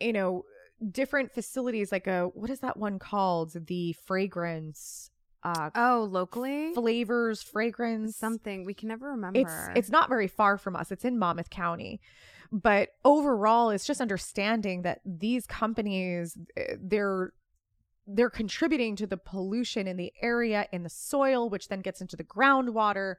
Speaker 1: you know different facilities like a what is that one called the fragrance uh
Speaker 2: Oh, locally?
Speaker 1: flavors fragrance
Speaker 2: Something. We can never remember.
Speaker 1: it's it's not very far from us. It's in Monmouth County. But overall, it's just understanding that these companies eh, they're they're contributing to the pollution in the area in the soil which then gets into the groundwater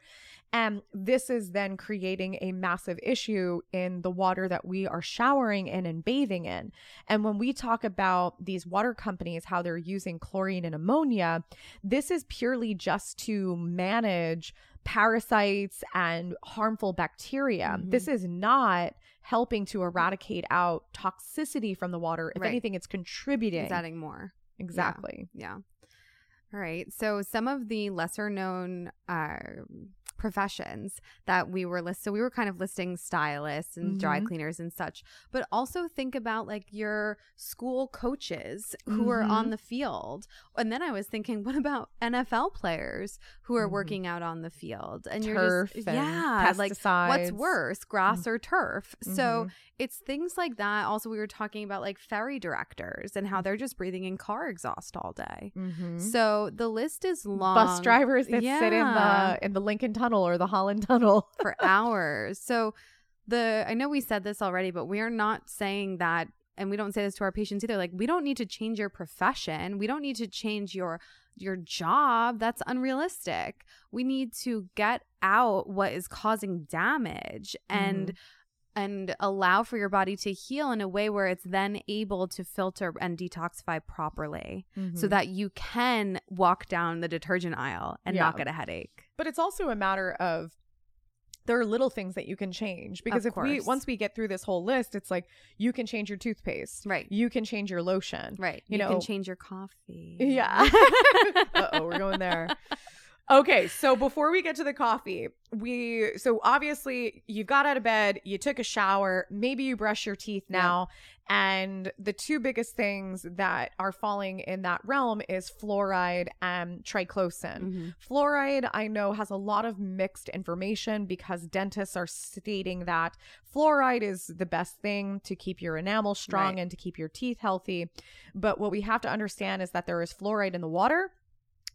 Speaker 1: and this is then creating a massive issue in the water that we are showering in and bathing in and when we talk about these water companies how they're using chlorine and ammonia this is purely just to manage parasites and harmful bacteria.
Speaker 2: Mhm.
Speaker 1: This is not helping to eradicate out toxicity from the water. If
Speaker 2: Right.
Speaker 1: anything, it's contributing.
Speaker 2: It's adding more.
Speaker 1: Exactly.
Speaker 2: Yeah. All right. So some of the lesser known uh, professions that we were list so we were kind of listing stylists and dry
Speaker 1: Mhm.
Speaker 2: cleaners and such but also think about like your school coaches who are on the field. And then i was thinking what about nfl players who are
Speaker 1: Mhm.
Speaker 2: working out on the field? And
Speaker 1: Turf
Speaker 2: you're just
Speaker 1: and
Speaker 2: yeah like what's worse grass or turf? So
Speaker 1: Mhm.
Speaker 2: it's things like that. Also we were talking about like ferry directors and how they're just breathing in car exhaust all day. So the list is long.
Speaker 1: bus drivers that sit in the in the Lincoln Tunnel or the Holland Tunnel.
Speaker 2: for hours. So the I know we said this already, but we are not saying that and we don't say this to our patients either. Like we don't need to change your profession. We don't need to change your your job. That's unrealistic. We need to get out what is causing damage and and allow for your body to heal in a way where it's then able to filter and detoxify properly so
Speaker 1: Mhm.
Speaker 2: that you can walk down the detergent aisle and not get a headache.
Speaker 1: But it's also a matter of there are little things that you can change because
Speaker 2: Of
Speaker 1: if we once we get through this whole list, it's like you can change your toothpaste,
Speaker 2: Right.
Speaker 1: You can change your lotion,
Speaker 2: Right.
Speaker 1: You
Speaker 2: You,
Speaker 1: know-
Speaker 2: can change your coffee.
Speaker 1: Yeah. uh oh, we're going there. Okay, so before we get to the coffee, we so obviously you've got out of bed, you took a shower, maybe you brush your teeth now, and the two biggest things that are falling in that realm is fluoride and triclosan.
Speaker 2: Mhm.
Speaker 1: Fluoride, I know, has a lot of mixed information because dentists are stating that fluoride is the best thing to keep your enamel strong
Speaker 2: Right.
Speaker 1: and to keep your teeth healthy. But what we have to understand is that there is fluoride in the water.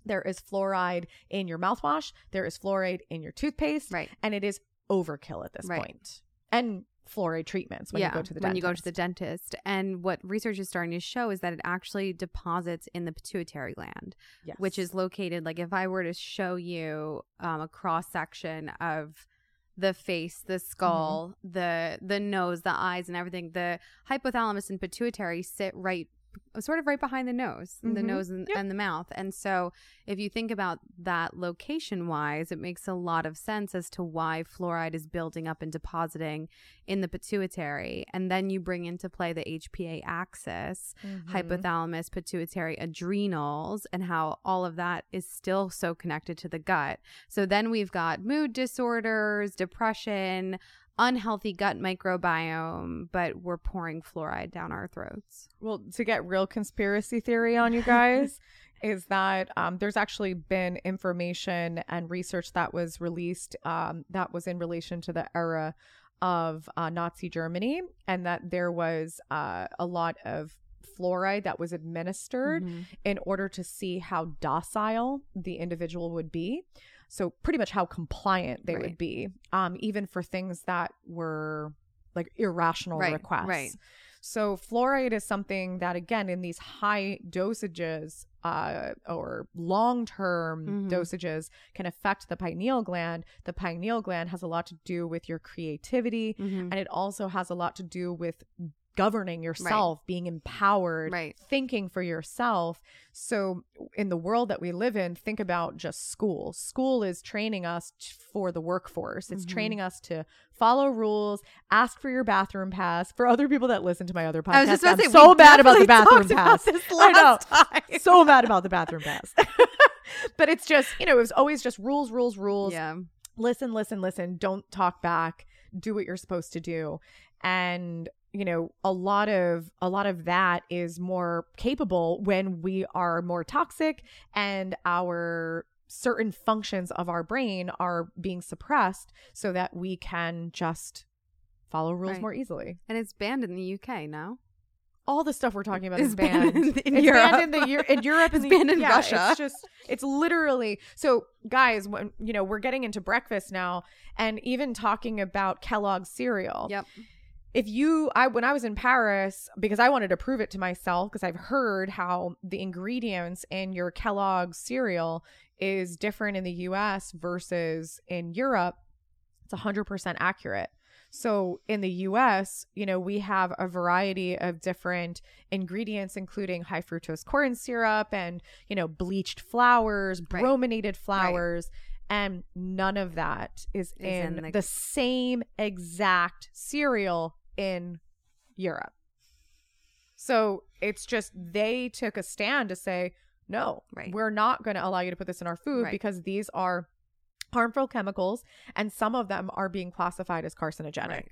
Speaker 1: There is fluoride in your mouthwash. There is fluoride in your toothpaste.
Speaker 2: Right.
Speaker 1: And it is overkill at this
Speaker 2: Right.
Speaker 1: point. And fluoride treatments when
Speaker 2: yeah,
Speaker 1: you go to the
Speaker 2: when
Speaker 1: dentist.
Speaker 2: you go to the dentist. And what research is starting to show is that it actually deposits in the pituitary gland,
Speaker 1: Yes.
Speaker 2: which is located like if I were to show you um, a cross section of the face, the skull, the the nose, the eyes, and everything, the hypothalamus and pituitary sit right sort of right behind the nose, the
Speaker 1: Mhm.
Speaker 2: nose and,
Speaker 1: Yep.
Speaker 2: and the mouth. And so if you think about that location wise, it makes a lot of sense as to why fluoride is building up and depositing in the pituitary. And then you bring into play the HPA axis,
Speaker 1: Mhm.
Speaker 2: hypothalamus, pituitary, adrenals, and how all of that is still so connected to the gut. So then we've got mood disorders, depression, unhealthy gut microbiome, but we're pouring fluoride down our throats.
Speaker 1: Well, to get real conspiracy theory on you guys, is that um, there's actually been information and research that was released um, that was in relation to the era of uh, Nazi Germany, and that there was uh, a lot of fluoride that was administered
Speaker 2: Mhm.
Speaker 1: in order to see how docile the individual would be. So pretty much how compliant they
Speaker 2: Right.
Speaker 1: would be, um, even for things that were like irrational
Speaker 2: Right,
Speaker 1: requests.
Speaker 2: right.
Speaker 1: So fluoride is something that again in these high dosages uh, or long-term
Speaker 2: Mhm.
Speaker 1: dosages can affect the pineal gland. The pineal gland has a lot to do with your creativity
Speaker 2: Mhm.
Speaker 1: and it also has a lot to do with governing yourself, being empowered,
Speaker 2: Right.
Speaker 1: thinking for yourself. So, in the world that we live in, think about just school. School is training us t- for the workforce, it's
Speaker 2: Mhm.
Speaker 1: training us to follow rules, ask for your bathroom pass. For other people that listen to my other podcasts,
Speaker 2: I was just about
Speaker 1: I'm
Speaker 2: say,
Speaker 1: so bad about the bathroom pass. I know.
Speaker 2: time.
Speaker 1: so mad about the bathroom pass. but it's just, you know, it was always just rules, rules, rules
Speaker 2: yeah.
Speaker 1: listen, listen, listen. Don't talk back. Do what you're supposed to do. And you know, a lot of a lot of that is more capable when we are more toxic and our certain functions of our brain are being suppressed so that we can just follow rules
Speaker 2: Right.
Speaker 1: more easily.
Speaker 2: And it's banned in the UK now.
Speaker 1: All the stuff we're talking about is banned.
Speaker 2: banned in
Speaker 1: it's
Speaker 2: Europe.
Speaker 1: banned in the in Europe
Speaker 2: It's
Speaker 1: the,
Speaker 2: banned in
Speaker 1: yeah,
Speaker 2: Russia.
Speaker 1: It's just it's literally so guys when you know we're getting into breakfast now and even talking about Kellogg's cereal.
Speaker 2: Yep.
Speaker 1: If you I when I was in Paris because I wanted to prove it to myself because I've heard how the ingredients in your Kellogg's cereal is different in the US versus in Europe. It's 100% accurate. So in the US, you know, we have a variety of different ingredients, including high fructose corn syrup and, you know, bleached flours,
Speaker 2: Right.
Speaker 1: brominated flours. And none of that is,
Speaker 2: Is
Speaker 1: in,
Speaker 2: in
Speaker 1: the,
Speaker 2: the-
Speaker 1: same exact cereal in Europe. So it's just they took a stand to say, no,
Speaker 2: Right.
Speaker 1: we're not going to allow you to put this in our food
Speaker 2: Right.
Speaker 1: because these are harmful chemicals and some of them are being classified as carcinogenic.
Speaker 2: Right.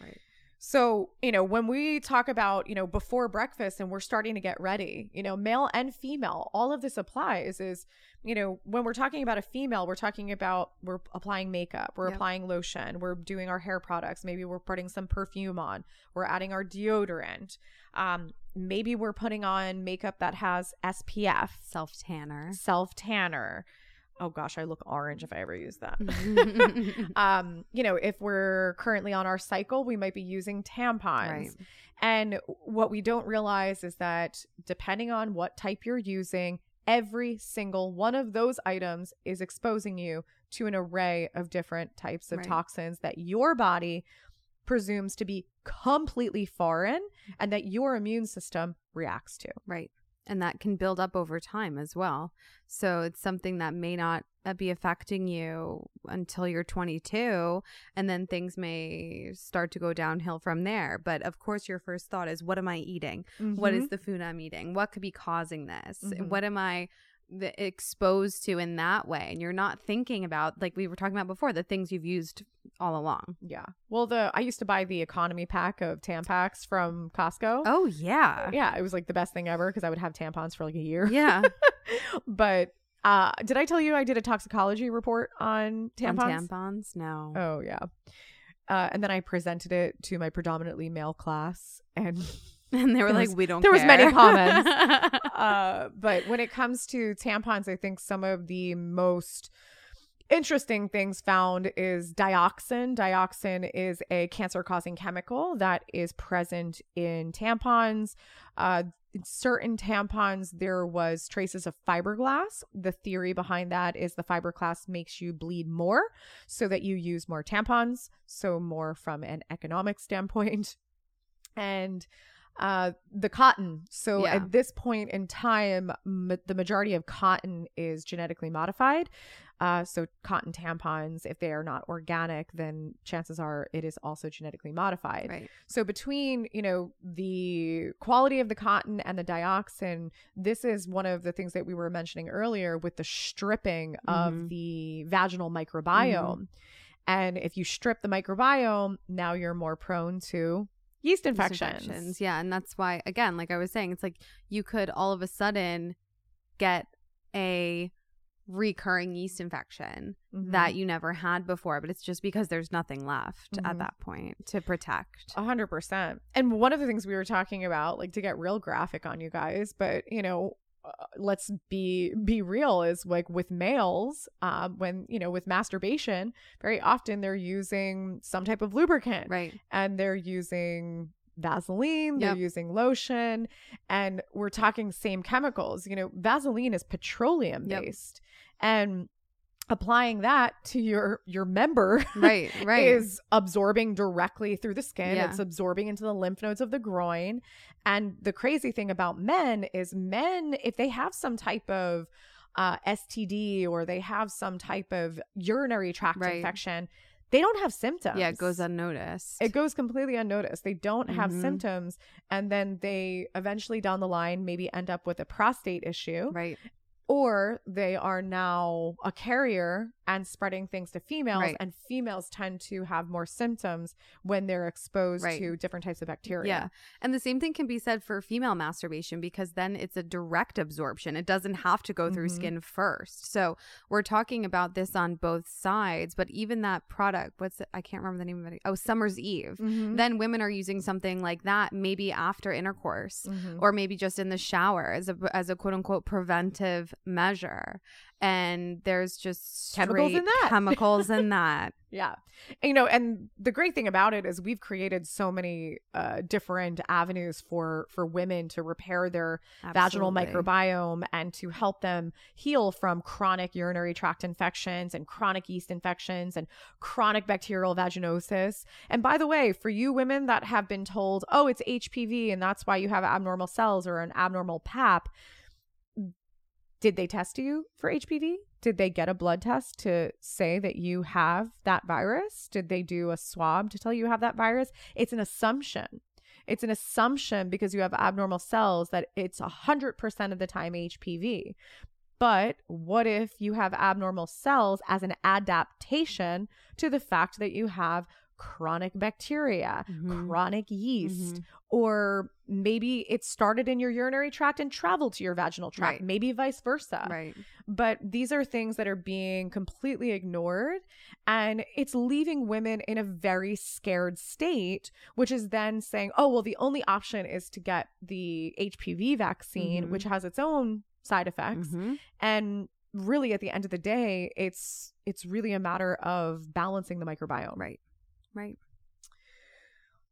Speaker 2: Right.
Speaker 1: So, you know, when we talk about, you know, before breakfast and we're starting to get ready, you know, male and female, all of this applies is, you know, when we're talking about a female, we're talking about we're applying makeup, we're
Speaker 2: Yep.
Speaker 1: applying lotion, we're doing our hair products, maybe we're putting some perfume on, we're adding our deodorant. Um, maybe we're putting on makeup that has SPF,
Speaker 2: Self tanner.
Speaker 1: self tanner. Oh gosh, I look orange if I ever use that. um, you know, if we're currently on our cycle, we might be using tampons. And what we don't realize is that depending on what type you're using, every single one of those items is exposing you to an array of different types of
Speaker 2: Right.
Speaker 1: toxins that your body presumes to be completely foreign and that your immune system reacts to.
Speaker 2: Right. And that can build up over time as well. So it's something that may not uh, be affecting you until you're 22. And then things may start to go downhill from there. But of course, your first thought is what am I eating? What
Speaker 1: Mm-hmm.
Speaker 2: is the food I'm eating? What could be causing this?
Speaker 1: Mhm.
Speaker 2: What am I exposed to in that way? And you're not thinking about, like we were talking about before, the things you've used all along.
Speaker 1: Yeah. Well, the I used to buy the economy pack of Tampax from Costco.
Speaker 2: Oh, yeah.
Speaker 1: Yeah, it was like the best thing ever because I would have tampons for like a year.
Speaker 2: Yeah.
Speaker 1: but uh did I tell you I did a toxicology report on tampons?
Speaker 2: On tampons? No.
Speaker 1: Oh yeah. Uh, and then I presented it to my predominantly male class, and
Speaker 2: And they were like,
Speaker 1: was-
Speaker 2: we don't
Speaker 1: there was many comments. uh, but when it comes to tampons, I think some of the most interesting things found is dioxin. Dioxin is a cancer causing chemical that is present in tampons. Uh, in certain tampons, there was traces of fiberglass. The theory behind that is the fiberglass makes you bleed more so that you use more tampons. So, more from an economic standpoint. And uh, the cotton. So
Speaker 2: Yeah.
Speaker 1: at this point in time, m- the majority of cotton is genetically modified. Uh, so cotton tampons, if they are not organic, then chances are it is also genetically modified.
Speaker 2: Right.
Speaker 1: So between, you know, the quality of the cotton and the dioxin, this is one of the things that we were mentioning earlier with the stripping of
Speaker 2: Mhm.
Speaker 1: the vaginal microbiome. And if you strip the microbiome, now you're more prone to yeast
Speaker 2: Yeast
Speaker 1: infections.
Speaker 2: Yeah. And that's why, again, like I was saying, it's like you could all of a sudden get a recurring yeast infection
Speaker 1: Mhm.
Speaker 2: that you never had before, but it's just because there's nothing left
Speaker 1: Mhm.
Speaker 2: at that point to protect.
Speaker 1: A hundred percent. And one of the things we were talking about, like to get real graphic on you guys, but you know, let's be be real is like with males um when you know with masturbation very often they're using some type of lubricant
Speaker 2: Right.
Speaker 1: and they're using Vaseline, they're
Speaker 2: Yep.
Speaker 1: using lotion, and we're talking same chemicals. You know, Vaseline is petroleum
Speaker 2: Yep.
Speaker 1: based. And applying that to your your member
Speaker 2: Right, right.
Speaker 1: is absorbing directly through the skin.
Speaker 2: Yeah.
Speaker 1: It's absorbing into the lymph nodes of the groin. And the crazy thing about men is men, if they have some type of uh, STD or they have some type of urinary tract
Speaker 2: Right.
Speaker 1: infection, they don't have symptoms.
Speaker 2: yeah, it goes unnoticed.
Speaker 1: It goes completely unnoticed. They don't have
Speaker 2: Mhm.
Speaker 1: symptoms. And then they eventually down the line maybe end up with a prostate issue
Speaker 2: right.
Speaker 1: Or they are now a carrier and spreading things to females
Speaker 2: Right.
Speaker 1: and females tend to have more symptoms when they're exposed
Speaker 2: Right.
Speaker 1: to different types of bacteria
Speaker 2: Yeah. And the same thing can be said for female masturbation because then it's a direct absorption. It doesn't have to go through
Speaker 1: Mhm.
Speaker 2: skin first. So we're talking about this on both sides, but even that product, what's it? I can't remember the name of it. Oh, Summer's Eve.
Speaker 1: Mhm.
Speaker 2: Then women are using something like that maybe after intercourse
Speaker 1: Mhm.
Speaker 2: or maybe just in the shower as a as a quote unquote preventive measure. And there's just
Speaker 1: Chemicals in that.
Speaker 2: chemicals in that.
Speaker 1: yeah And, you know and the great thing about it is we've created so many uh, different avenues for for women to repair their vaginal microbiome and to help them heal from chronic urinary tract infections and chronic yeast infections and chronic bacterial vaginosis. And by the way, for you women that have been told, oh, it's HPV and that's why you have abnormal cells or an abnormal PAP, did they test you for HPV? Did they get a blood test to say that you have that virus? Did they do a swab to tell you you have that virus? It's an assumption. It's an assumption because you have abnormal cells that it's 100% of the time HPV. But what if you have abnormal cells as an adaptation to the fact that you have chronic bacteria,
Speaker 2: Mhm.
Speaker 1: chronic yeast,
Speaker 2: Mhm.
Speaker 1: or maybe it started in your urinary tract and traveled to your vaginal tract,
Speaker 2: Right.
Speaker 1: maybe vice versa.
Speaker 2: Right.
Speaker 1: But these are things that are being completely ignored. And it's leaving women in a very scared state, which is then saying, oh, well, the only option is to get the HPV vaccine,
Speaker 2: Mhm.
Speaker 1: which has its own side effects.
Speaker 2: Mhm.
Speaker 1: And really at the end of the day, it's it's really a matter of balancing the microbiome.
Speaker 2: Right. Right.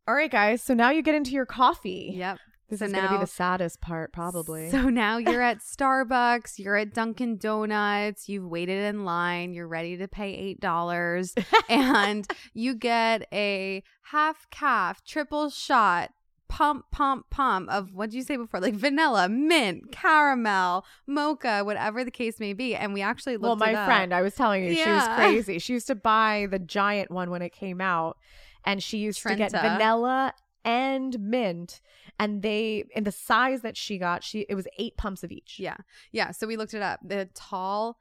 Speaker 1: All right, guys. So now you get into your coffee.
Speaker 2: Yep.
Speaker 1: This
Speaker 2: So
Speaker 1: is going to be the saddest part, probably.
Speaker 2: So now you're at Starbucks, you're at Dunkin' Donuts, you've waited in line, you're ready to pay $8, and you get a half caff, triple shot, pump, pump, pump of what did you say before? Like vanilla, mint, caramel, mocha, whatever the case may be. And we actually looked
Speaker 1: my
Speaker 2: it up.
Speaker 1: Well, my friend, I was telling you, she was crazy. She used to buy the giant one when it came out, and she used to get vanilla and mint. And they, in the size that she got, she it was eight pumps of each.
Speaker 2: Yeah. Yeah. So we looked it up. The tall,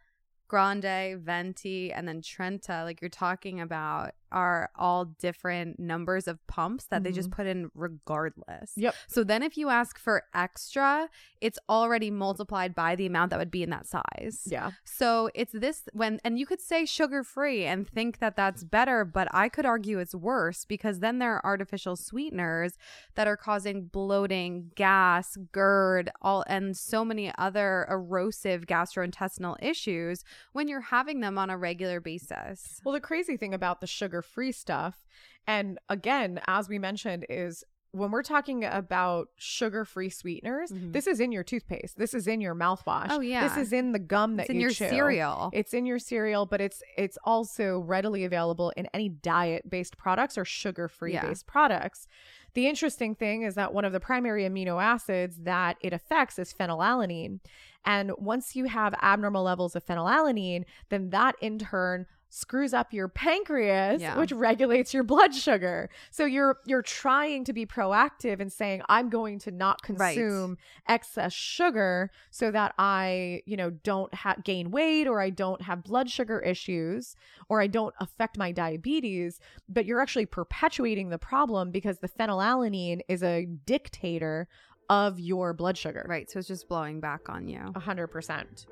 Speaker 2: grande, venti, and then Trenta, like you're talking about, are all different numbers of pumps that they just mm-hmm. put in regardless.
Speaker 1: Yep.
Speaker 2: So then if you ask for extra, it's already multiplied by the amount that would be in that size.
Speaker 1: Yeah.
Speaker 2: So it's this when, and you could say sugar free and think that that's better, but I could argue it's worse because then there are artificial sweeteners that are causing bloating, gas, GERD, all, and so many other erosive gastrointestinal issues when you're having them on a regular basis.
Speaker 1: Well, the crazy thing about the sugar free stuff, and again, as we mentioned, is when we're talking about sugar free sweeteners,
Speaker 2: Mhm.
Speaker 1: this is in your toothpaste. This is in your mouthwash.
Speaker 2: Oh, yeah.
Speaker 1: This is in the gum that you chew.
Speaker 2: It's in
Speaker 1: you
Speaker 2: your
Speaker 1: chew.
Speaker 2: cereal.
Speaker 1: It's in your cereal, but it's it's also readily available in any diet based products or sugar free
Speaker 2: Yeah.
Speaker 1: based products. The interesting thing is that one of the primary amino acids that it affects is phenylalanine. And once you have abnormal levels of phenylalanine, then that in turn screws up your pancreas
Speaker 2: Yeah.
Speaker 1: which regulates your blood sugar so you're you're trying to be proactive and saying i'm going to not
Speaker 2: Right.
Speaker 1: consume excess sugar so that i you know don't ha- gain weight or i don't have blood sugar issues or i don't affect my diabetes but you're actually perpetuating the problem because the phenylalanine is a dictator of your blood sugar
Speaker 2: Right. So it's just blowing back on you.
Speaker 1: 100%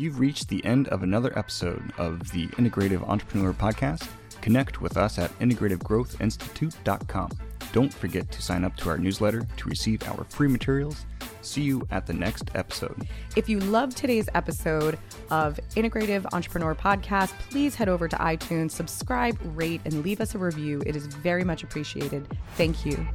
Speaker 3: You've reached the end of another episode of the Integrative Entrepreneur Podcast. Connect with us at integrativegrowthinstitute.com. Don't forget to sign up to our newsletter to receive our free materials See you at the next episode.
Speaker 1: If you loved today's episode of Integrative Entrepreneur Podcast, please head over to iTunes, subscribe, rate, and leave us a review. It is very much appreciated. Thank you.